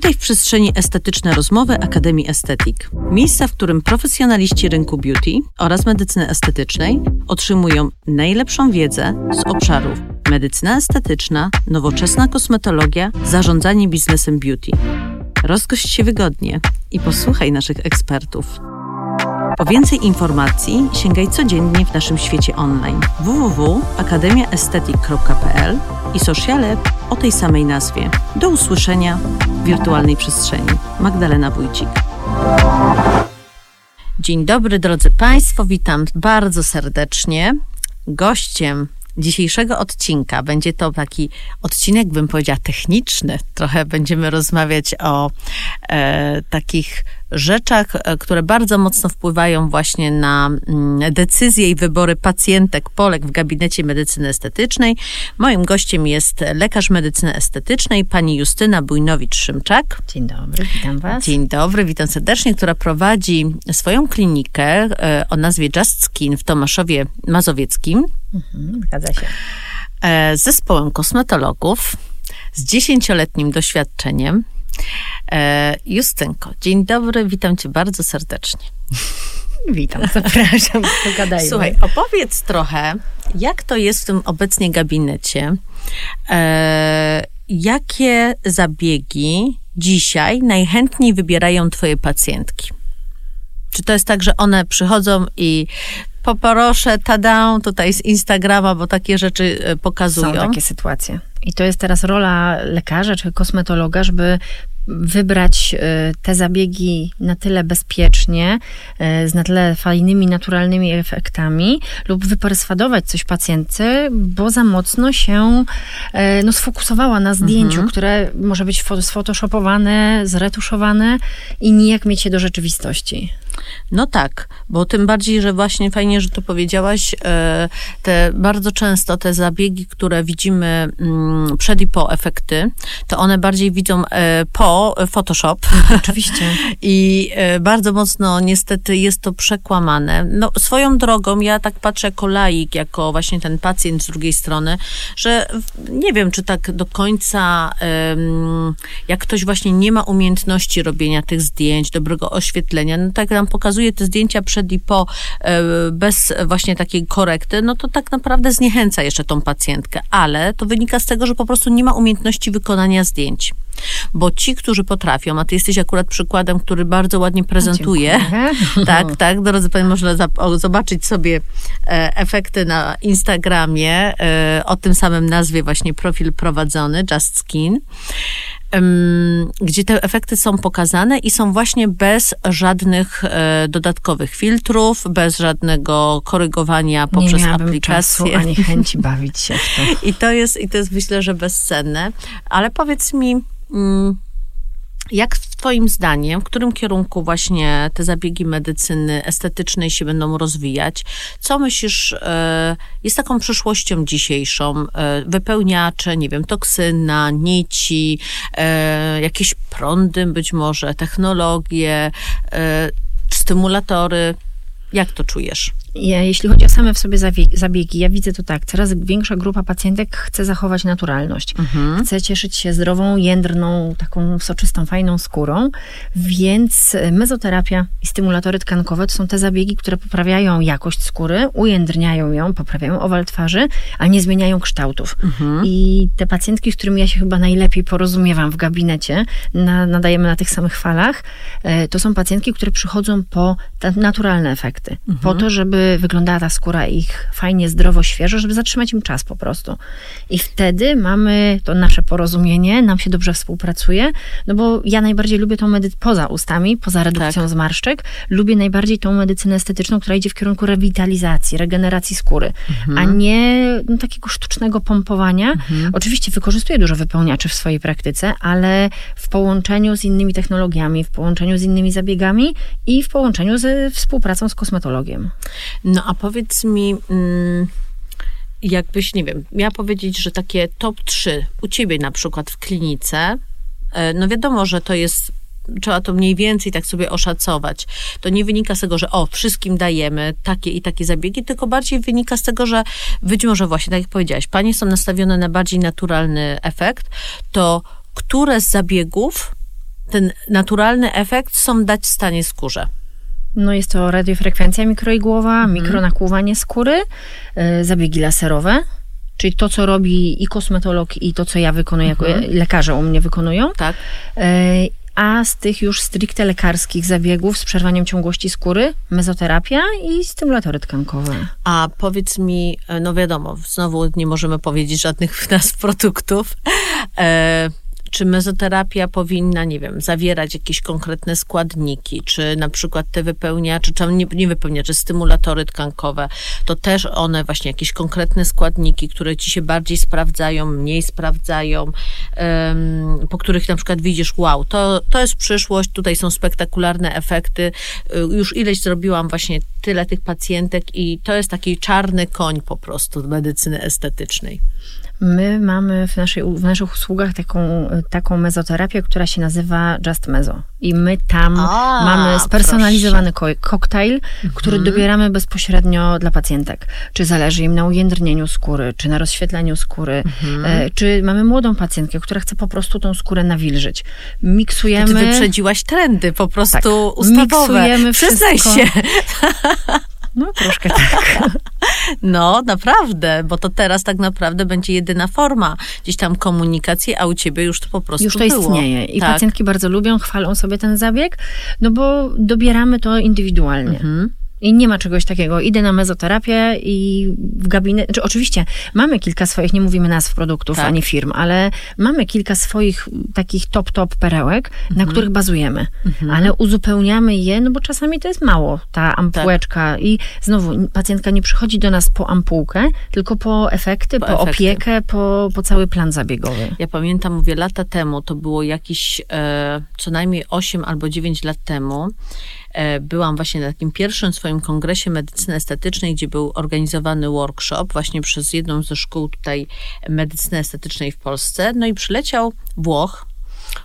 Witaj w przestrzeni estetyczne rozmowy Akademii Estetik. Miejsca, w którym profesjonaliści rynku beauty oraz medycyny estetycznej otrzymują najlepszą wiedzę z obszarów medycyna estetyczna, nowoczesna kosmetologia, zarządzanie biznesem beauty. Rozgość się wygodnie i posłuchaj naszych ekspertów. Po więcej informacji sięgaj codziennie w naszym świecie online www.akademiaestetyk.pl i sociale o tej samej nazwie. Do usłyszenia w wirtualnej przestrzeni. Magdalena Wójcik. Dzień dobry drodzy Państwo, witam bardzo serdecznie. Gościem dzisiejszego odcinka będzie to taki odcinek, bym powiedziała, techniczny. Trochę będziemy rozmawiać o e, takich rzeczach, e, które bardzo mocno wpływają właśnie na mm, decyzje i wybory pacjentek, Polek w gabinecie medycyny estetycznej. Moim gościem jest lekarz medycyny estetycznej, pani Justyna Bujnowicz-Szymczak. Dzień dobry, witam was. Dzień dobry, witam serdecznie, która prowadzi swoją klinikę e, o nazwie Just Skin w Tomaszowie Mazowieckim. Mhm, zgadza się. E, z zespołem kosmetologów z dziesięcioletnim doświadczeniem. E, Justynko, dzień dobry, witam cię bardzo serdecznie. Witam, zapraszam, pogadajmy. Słuchaj, opowiedz trochę, jak to jest w tym obecnie gabinecie. E, jakie zabiegi dzisiaj najchętniej wybierają twoje pacjentki? Czy to jest tak, że one przychodzą i poproszę, tada, tutaj z Instagrama, bo takie rzeczy e, pokazują. Są takie sytuacje. I to jest teraz rola lekarza czy kosmetologa, żeby wybrać e, te zabiegi na tyle bezpiecznie, e, z na tyle fajnymi, naturalnymi efektami, lub wyperswadować coś pacjentce, bo za mocno się no, sfokusowała na zdjęciu, mhm. które może być sfotoshopowane, zretuszowane i nijak mieć się do rzeczywistości. No tak, bo tym bardziej, że właśnie fajnie, że to powiedziałaś, e, te bardzo często te zabiegi, które widzimy mm, przed i po efekty, to one bardziej widzą e, po Photoshop. Oczywiście. I e, bardzo mocno niestety jest to przekłamane. No swoją drogą, ja tak patrzę jako laik, jako właśnie ten pacjent z drugiej strony, że nie wiem, czy tak do końca, jak ktoś właśnie nie ma umiejętności robienia tych zdjęć, dobrego oświetlenia, no tak nam pokazuje te zdjęcia przed i po e, bez właśnie takiej korekty, no to tak naprawdę zniechęca jeszcze tą pacjentkę, ale to wynika z tego, że po prostu nie ma umiejętności wykonania zdjęć. Bo ci, którzy potrafią, a ty jesteś akurat przykładem, który bardzo ładnie prezentuje. Tak, tak, drodzy Państwo, można zobaczyć sobie e, efekty na Instagramie e, o tym samym nazwie właśnie profil prowadzony, Just Skin gdzie te efekty są pokazane i są właśnie bez żadnych e, dodatkowych filtrów, bez żadnego korygowania poprzez Nie aplikację. Czasu, ani chęci bawić się w to. I to jest, i to jest myślę, że bezcenne. Ale powiedz mi, mm, jak Twoim zdaniem, w którym kierunku właśnie te zabiegi medycyny estetycznej się będą rozwijać? Co myślisz, e, jest taką przyszłością dzisiejszą? E, wypełniacze, nie wiem, toksyna, nici, e, jakieś prądy być może, technologie, stymulatory. Jak to czujesz? Jeśli chodzi o same w sobie zabiegi, ja widzę to tak, coraz większa grupa pacjentek chce zachować naturalność. Mhm. Chce cieszyć się zdrową, jędrną, taką soczystą, fajną skórą, więc mezoterapia i stymulatory tkankowe to są te zabiegi, które poprawiają jakość skóry, ujędrniają ją, poprawiają owal twarzy, a nie zmieniają kształtów. Mhm. I te pacjentki, z którymi ja się chyba najlepiej porozumiewam w gabinecie, na, nadajemy na tych samych falach, e, to są pacjentki, które przychodzą po naturalne efekty. Mhm. Po to, żeby wyglądała ta skóra ich fajnie, zdrowo, świeżo, żeby zatrzymać im czas po prostu. I wtedy mamy to nasze porozumienie, nam się dobrze współpracuje, no bo ja najbardziej lubię tą medycynę poza ustami, poza redukcją tak. zmarszczek, lubię najbardziej tą medycynę estetyczną, która idzie w kierunku rewitalizacji, regeneracji skóry, mhm. a nie no, takiego sztucznego pompowania. Mhm. Oczywiście wykorzystuję dużo wypełniaczy w swojej praktyce, ale w połączeniu z innymi technologiami, w połączeniu z innymi zabiegami i w połączeniu ze współpracą z kosmetologiem. No a powiedz mi, mm, jakbyś, nie wiem, miała powiedzieć, że takie top 3 u ciebie na przykład w klinice, e, no wiadomo, że to jest trzeba to mniej więcej tak sobie oszacować. To nie wynika z tego, że o, wszystkim dajemy takie i takie zabiegi, tylko bardziej wynika z tego, że być może właśnie, tak jak powiedziałaś, panie są nastawione na bardziej naturalny efekt, to które z zabiegów ten naturalny efekt są dać w stanie skórze. No jest to radiofrekwencja mikroigłowa, Mhm. mikronakłuwanie skóry, y, zabiegi laserowe, czyli to, co robi i kosmetolog, i to, co ja wykonuję, jako Mhm. lekarze u mnie wykonują. Tak? Y, A z tych już stricte lekarskich zabiegów z przerwaniem ciągłości skóry, mezoterapia i stymulatory tkankowe. A powiedz mi, e, no wiadomo, znowu nie możemy powiedzieć żadnych w nas produktów. E, czy mezoterapia powinna, nie wiem, zawierać jakieś konkretne składniki, czy na przykład te wypełniacze, czy nie, nie wypełniacze, stymulatory tkankowe, to też one właśnie jakieś konkretne składniki, które ci się bardziej sprawdzają, mniej sprawdzają, em, po których na przykład widzisz, wow, to, to jest przyszłość, tutaj są spektakularne efekty, y, już ileś zrobiłam właśnie tyle tych pacjentek i to jest taki czarny koń po prostu medycyny estetycznej. My mamy w, naszej, w naszych usługach taką, taką mezoterapię, która się nazywa Just Mezo. I my tam A, mamy spersonalizowany ko- koktajl, który Mhm. dobieramy bezpośrednio dla pacjentek. Czy zależy im na ujędrnieniu skóry, czy na rozświetleniu skóry, Mhm. e, czy mamy młodą pacjentkę, która chce po prostu tą skórę nawilżyć. Ty Miksujemy... wyprzedziłaś trendy po prostu Tak. ustawowe. Miksujemy Przyznaj wszystko. się. No troszkę tak. No, naprawdę, bo to teraz tak naprawdę będzie jedyna forma gdzieś tam komunikacji, a u ciebie już to po prostu Już to było. istnieje. I tak. pacjentki bardzo lubią, chwalą sobie ten zabieg, no bo dobieramy to indywidualnie. Mhm. I nie ma czegoś takiego. Idę na mezoterapię i w gabinet. Czy oczywiście mamy kilka swoich, nie mówimy nazw produktów Tak. ani firm, ale mamy kilka swoich takich top, top perełek, Mhm. na których bazujemy. Ale uzupełniamy je, no bo czasami to jest mało, ta ampułeczka. Tak. I znowu pacjentka nie przychodzi do nas po ampułkę, tylko po efekty, Po po, efekty. opiekę, po, po cały plan zabiegowy. Ja pamiętam, mówię, lata temu, to było jakieś e, co najmniej 8 albo 9 lat temu. E, byłam właśnie na takim pierwszym swoim kongresie medycyny estetycznej, gdzie był organizowany workshop właśnie przez jedną ze szkół tutaj medycyny estetycznej w Polsce. No i przyleciał Włoch,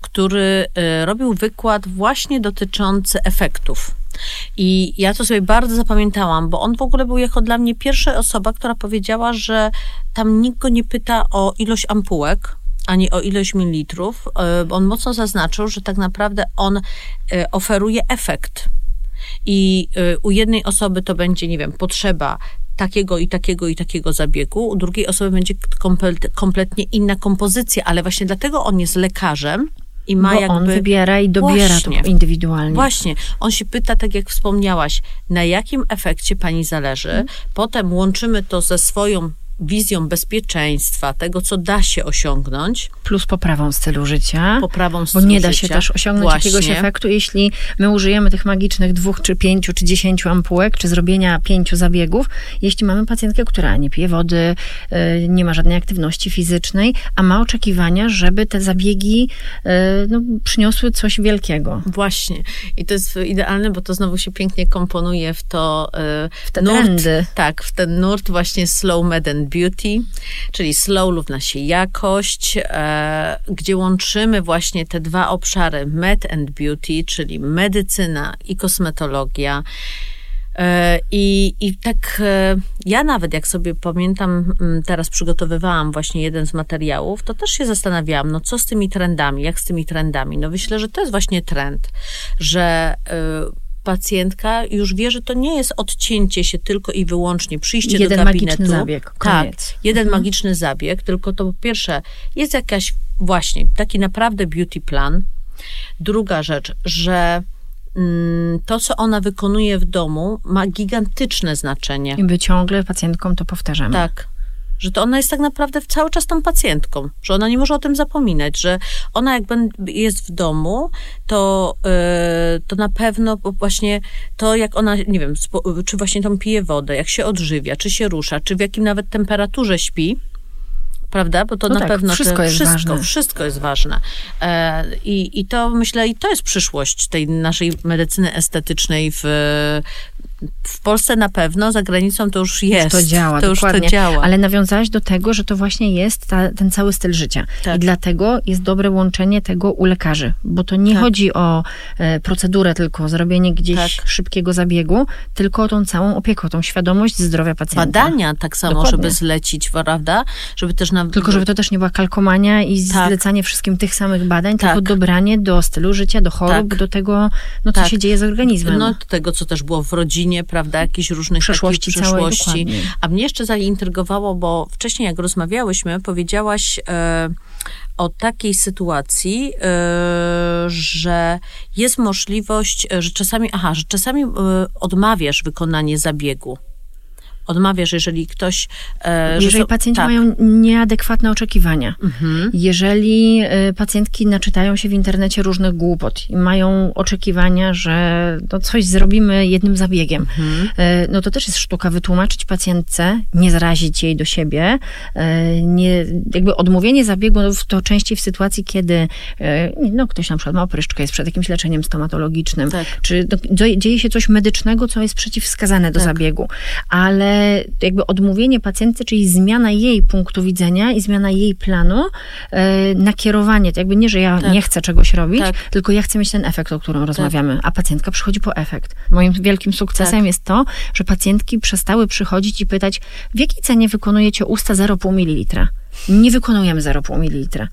który e, robił wykład właśnie dotyczący efektów. I ja to sobie bardzo zapamiętałam, bo on w ogóle był jako dla mnie pierwsza osoba, która powiedziała, że tam nikt go nie pyta o ilość ampułek, ani o ilość mililitrów. E, On mocno zaznaczył, że tak naprawdę on e, oferuje efekt. I e, u jednej osoby to będzie, nie wiem, potrzeba takiego i takiego i takiego zabiegu, u drugiej osoby będzie komplet, kompletnie inna kompozycja, ale właśnie dlatego on jest lekarzem i ma bo jakby... on wybiera i dobiera Właśnie. to indywidualnie. Właśnie, on się pyta, tak jak wspomniałaś, na jakim efekcie pani zależy. Mhm. Potem łączymy to ze swoją wizją bezpieczeństwa, tego, co da się osiągnąć, Plus poprawą stylu życia. poprawą Bo stylu nie da się życia. też osiągnąć Właśnie. jakiegoś efektu, jeśli my użyjemy tych magicznych dwóch, czy pięciu, czy dziesięciu ampułek, czy zrobienia pięciu zabiegów, jeśli mamy pacjentkę, która nie pije wody, y, nie ma żadnej aktywności fizycznej, a ma oczekiwania, żeby te zabiegi y, no, przyniosły coś wielkiego. Właśnie. I to jest idealne, bo to znowu się pięknie komponuje w to y, W te nurt, trendy. Tak, w ten nurt właśnie slow med and beauty, czyli slow równa się jakość, e, gdzie łączymy właśnie te dwa obszary med and beauty, czyli medycyna i kosmetologia. E, I, I tak e, ja nawet, jak sobie pamiętam, m, teraz przygotowywałam właśnie jeden z materiałów, to też się zastanawiałam, no co z tymi trendami, jak z tymi trendami. No myślę, że to jest właśnie trend, że pacjentka już wie, że to nie jest odcięcie się tylko i wyłącznie, przyjście Jeden do gabinetu. magiczny zabieg, Tak, koniec. jeden magiczny zabieg, tylko to po pierwsze jest jakaś właśnie taki naprawdę beauty plan. Druga rzecz, że mm, to, co ona wykonuje w domu, ma gigantyczne znaczenie. I my ciągle pacjentkom to powtarzamy. Tak. Że to ona jest tak naprawdę cały czas tą pacjentką, że ona nie może o tym zapominać, że ona jak jest w domu, to, yy, to na pewno właśnie to, jak ona, nie wiem, czy właśnie tą pije wodę, jak się odżywia, czy się rusza, czy w jakim nawet temperaturze śpi, prawda? Bo to No na tak, pewno wszystko te, jest wszystko, ważne. wszystko jest ważne. E, i, I to myślę, i to jest przyszłość tej naszej medycyny estetycznej w, w Polsce na pewno, za granicą to już jest. To działa, to już dokładnie. to działa. Ale nawiązałaś do tego, że to właśnie jest ta, ten cały styl życia. Tak. I dlatego jest dobre łączenie tego u lekarzy, bo to nie Tak. chodzi o e, procedurę, tylko zrobienie gdzieś Tak. szybkiego zabiegu, tylko o tą całą opiekę, o tą świadomość zdrowia pacjenta. Badania tak samo, Dokładnie. żeby zlecić, prawda? Żeby też na... Tylko żeby to też nie była kalkomania i Tak. zlecanie wszystkim tych samych badań, Tak. tylko dobranie do stylu życia, do chorób, Tak. do tego, no co Tak. się dzieje z organizmem. No, do tego, co też było w rodzinie, prawda, jakichś różnych Przeszłości całej, przeszłości. A mnie jeszcze zaintrygowało, bo wcześniej jak rozmawiałyśmy, powiedziałaś e, o takiej sytuacji, e, że jest możliwość, e, że czasami, aha, że czasami e, odmawiasz wykonanie zabiegu. Odmawiasz, jeżeli ktoś... E, że Jeżeli są- pacjenci tak. mają nieadekwatne oczekiwania, Mhm. jeżeli y, pacjentki naczytają się w internecie różnych głupot i mają oczekiwania, że no coś zrobimy jednym zabiegiem, Mhm. y, no to też jest sztuka wytłumaczyć pacjentce, nie zarazić jej do siebie, y, nie, jakby odmówienie zabiegu no, to częściej w sytuacji, kiedy no, ktoś na przykład ma opryszczkę, jest przed jakimś leczeniem stomatologicznym, Tak. czy no, dzieje się coś medycznego, co jest przeciwwskazane do Tak. zabiegu, ale jakby odmówienie pacjentce, czyli zmiana jej punktu widzenia i zmiana jej planu, e, nakierowanie, to jakby nie, że ja Tak. nie chcę czegoś robić, Tak. tylko ja chcę mieć ten efekt, o którym rozmawiamy, a pacjentka przychodzi po efekt. Moim wielkim sukcesem Tak. jest to, że pacjentki przestały przychodzić i pytać, w jakiej cenie wykonujecie usta 0,5 ml? Nie wykonujemy 0,5 ml.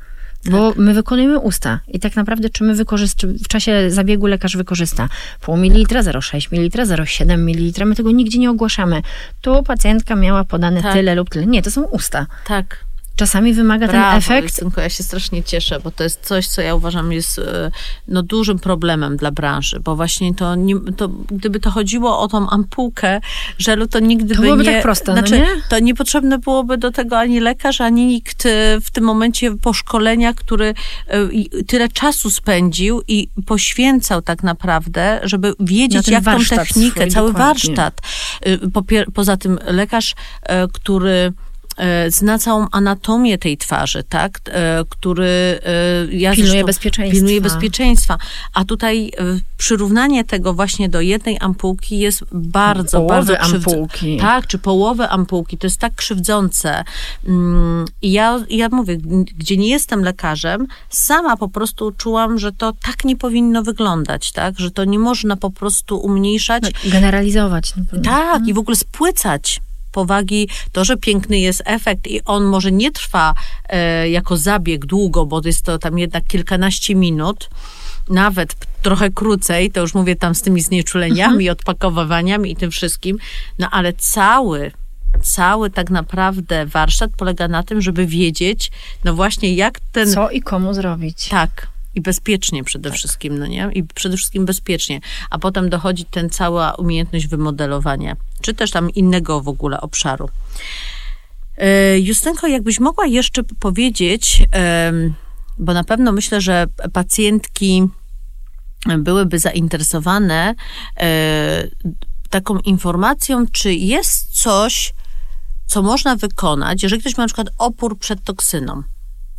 Bo Tak. my wykonujemy usta i tak naprawdę, czy my wykorzystamy, w czasie zabiegu lekarz wykorzysta pół mililitra, 0,6 ml, 0,7 ml, my tego nigdzie nie ogłaszamy. Tu pacjentka miała podane Tak. tyle lub tyle. Nie, to są usta. Tak. Czasami wymaga Brawo, ten efekt. Justynko, ja się strasznie cieszę, bo to jest coś, co ja uważam jest e, no, dużym problemem dla branży, bo właśnie to, nie, to gdyby to chodziło o tą ampułkę żelu, to nigdy To by byłoby nie... tak proste, no znaczy, nie? To niepotrzebne byłoby do tego ani lekarz, ani nikt e, w tym momencie po szkoleniach, który e, tyle czasu spędził i poświęcał tak naprawdę, żeby wiedzieć, jak tą technikę, swój, cały dokładnie. warsztat. Popier- Poza tym lekarz, który zna całą anatomię tej twarzy, tak? E, Który e, ja Pilnuje zresztą- bezpieczeństwa. Pilnuje bezpieczeństwa. A tutaj e, przyrównanie tego właśnie do jednej ampułki jest bardzo, Połowy bardzo krzywdzące. ampułki. Tak, czy połowę ampułki. To jest tak krzywdzące. Mm, I ja, ja mówię, gdzie nie jestem lekarzem, sama po prostu czułam, że to tak nie powinno wyglądać, tak? Że to nie można po prostu umniejszać No, generalizować. Tak, i w ogóle spłycać powagi, to, że piękny jest efekt i on może nie trwa e, jako zabieg długo, bo jest to tam jednak kilkanaście minut, nawet trochę krócej, to już mówię tam z tymi znieczuleniami, odpakowywaniami i tym wszystkim, no ale cały cały tak naprawdę warsztat polega na tym, żeby wiedzieć, no właśnie jak ten... Co i komu zrobić. Tak. I bezpiecznie przede Tak. wszystkim, no nie? I przede wszystkim bezpiecznie. A potem dochodzi ten cała umiejętność wymodelowania, czy też tam innego w ogóle obszaru. E, Justynko, jakbyś mogła jeszcze powiedzieć, bo na pewno myślę, że pacjentki byłyby zainteresowane e, taką informacją, czy jest coś, co można wykonać, jeżeli ktoś ma na przykład opór przed toksyną,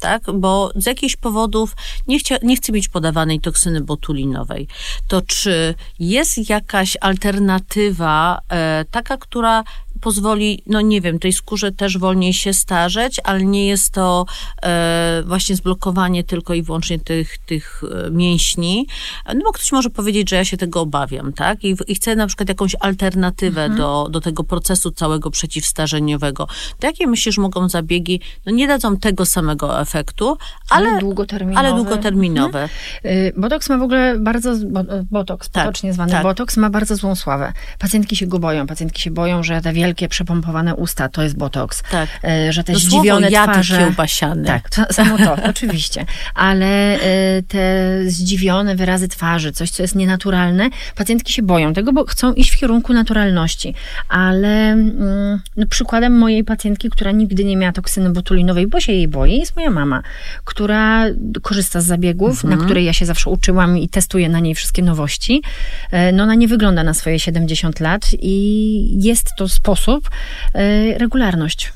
tak? Bo z jakichś powodów nie, chcia, nie chce mieć podawanej toksyny botulinowej. To czy jest jakaś alternatywa, e, taka, która pozwoli, no nie wiem, tej skórze też wolniej się starzeć, ale nie jest to e, właśnie zblokowanie tylko i wyłącznie tych, tych e, mięśni. No bo ktoś może powiedzieć, że ja się tego obawiam, tak? I, i chcę na przykład jakąś alternatywę do, do tego procesu całego przeciwstarzeniowego. To jakie myślisz mogą zabiegi, no nie dadzą tego samego efektu, ale, ale długoterminowe. ale długoterminowe. Y, Botoks ma w ogóle bardzo, bo- botoks, Tak, potocznie zwany tak. botoks, ma bardzo złą sławę. Pacjentki się go boją. Pacjentki się boją, że te wielkie, przepompowane usta to jest botoks. Tak. Y, Że te To zdziwione słowo twarze... kiełbasiany. Tak, to, samo to, oczywiście. Ale y, te zdziwione wyrazy twarzy, coś, co jest nienaturalne, pacjentki się boją tego, bo chcą iść w kierunku naturalności. Ale mm, no, przykładem mojej pacjentki, która nigdy nie miała toksyny botulinowej, bo się jej boi, jest moja mama, która korzysta z zabiegów, na której ja się zawsze uczyłam i testuję na niej wszystkie nowości. E, No ona nie wygląda na swoje 70 lat i jest to sposób sposób, e, regularność.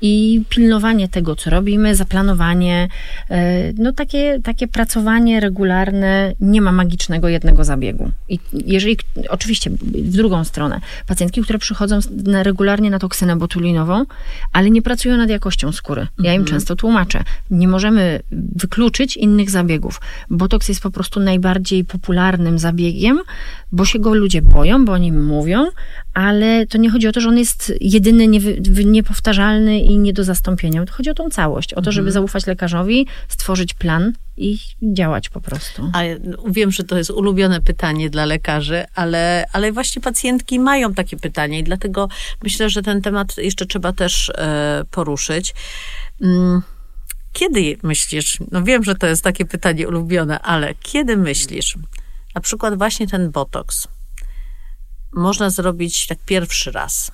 I pilnowanie tego, co robimy, zaplanowanie, e, no takie, takie pracowanie regularne, nie ma magicznego jednego zabiegu. I jeżeli, oczywiście w drugą stronę, pacjentki, które przychodzą na, regularnie na toksynę botulinową, ale nie pracują nad jakością skóry. Ja im często tłumaczę, nie możemy wykluczyć innych zabiegów. Botoks jest po prostu najbardziej popularnym zabiegiem, bo się go ludzie boją, bo o nim mówią, ale to nie chodzi o to, że on jest jedyny, niepowtarzalny i nie do zastąpienia. To chodzi o tą całość, o to, żeby zaufać lekarzowi, stworzyć plan i działać po prostu. A wiem, że to jest ulubione pytanie dla lekarzy, ale, ale właśnie pacjentki mają takie pytanie i dlatego myślę, że ten temat jeszcze trzeba też e, poruszyć. Mm. Kiedy myślisz, no wiem, że to jest takie pytanie ulubione, ale kiedy myślisz, na przykład właśnie ten botoks można zrobić tak pierwszy raz?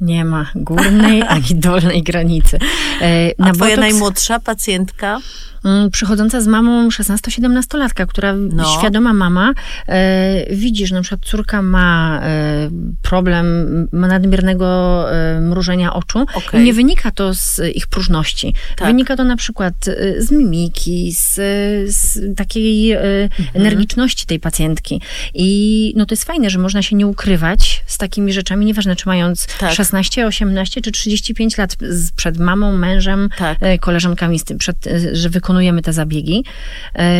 Nie ma górnej ani dolnej granicy. E, na A twoja botoks... najmłodsza pacjentka? Mm, przychodząca z mamą 16-17-latka, która no. świadoma mama e, widzi, że na przykład córka ma e, problem, ma nadmiernego e, mrużenia oczu okay. i nie wynika to z ich próżności. Tak. Wynika to na przykład e, z mimiki, z, z takiej e, mhm. energiczności tej pacjentki. I no to jest fajne, że można się nie ukrywać z takimi rzeczami, nieważne czy mając tak. 16, 18 czy 35 lat przed mamą, mężem, tak. E, koleżankami, z tym, przed, że wykonujemy te zabiegi. E,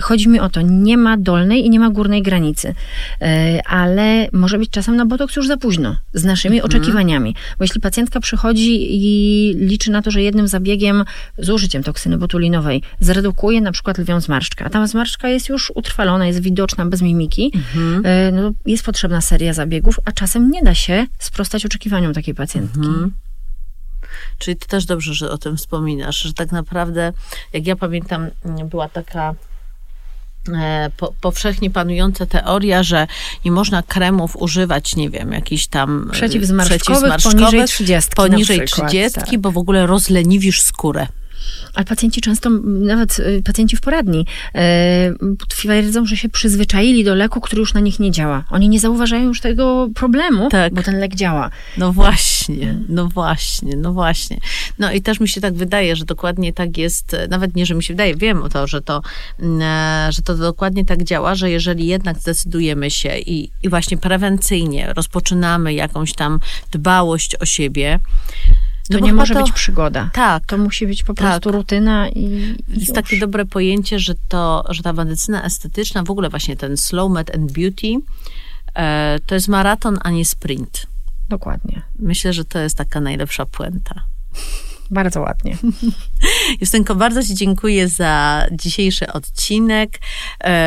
chodzi mi o to, nie ma dolnej i nie ma górnej granicy, e, ale może być czasem na botoks już za późno, z naszymi mhm. oczekiwaniami. Bo jeśli pacjentka przychodzi i liczy na to, że jednym zabiegiem z użyciem toksyny botulinowej zredukuje na przykład lwią zmarszczkę, a ta zmarszczka jest już utrwalona, jest widoczna bez mimiki, mhm. E, no, jest potrzebna seria zabiegów, a czasem nie da się sprostać oczekiwaniom takiej pacjentki. Mhm. Czyli to też dobrze, że o tym wspominasz, że tak naprawdę, jak ja pamiętam, była taka e, po, powszechnie panująca teoria, że nie można kremów używać, nie wiem, jakiś tam e, przeciwzmarszczkowych, poniżej 30. Poniżej 30, tak. bo w ogóle rozleniwisz skórę. Ale pacjenci często, nawet y, pacjenci w poradni, e, twierdzą, że się przyzwyczaili do leku, który już na nich nie działa. Oni nie zauważają już tego problemu, tak. bo ten lek działa. No właśnie, no właśnie, no właśnie. No i też mi się tak wydaje, że dokładnie tak jest, nawet nie, że mi się wydaje, wiem o to, że to, mm, e, że to dokładnie tak działa, że jeżeli jednak zdecydujemy się i, i właśnie prewencyjnie rozpoczynamy jakąś tam dbałość o siebie, to no nie może to, być przygoda. Tak. To musi być po prostu tak. rutyna i. Jest takie dobre pojęcie, że to, że ta medycyna estetyczna, w ogóle właśnie ten slow med and beauty, e, to jest maraton, a nie sprint. Dokładnie. Myślę, że to jest taka najlepsza puenta. Bardzo ładnie. Justynko, bardzo Ci dziękuję za dzisiejszy odcinek.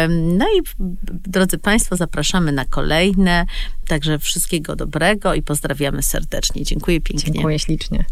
No i drodzy Państwo, zapraszamy na kolejne. Także wszystkiego dobrego i pozdrawiamy serdecznie. Dziękuję pięknie. Dziękuję ślicznie.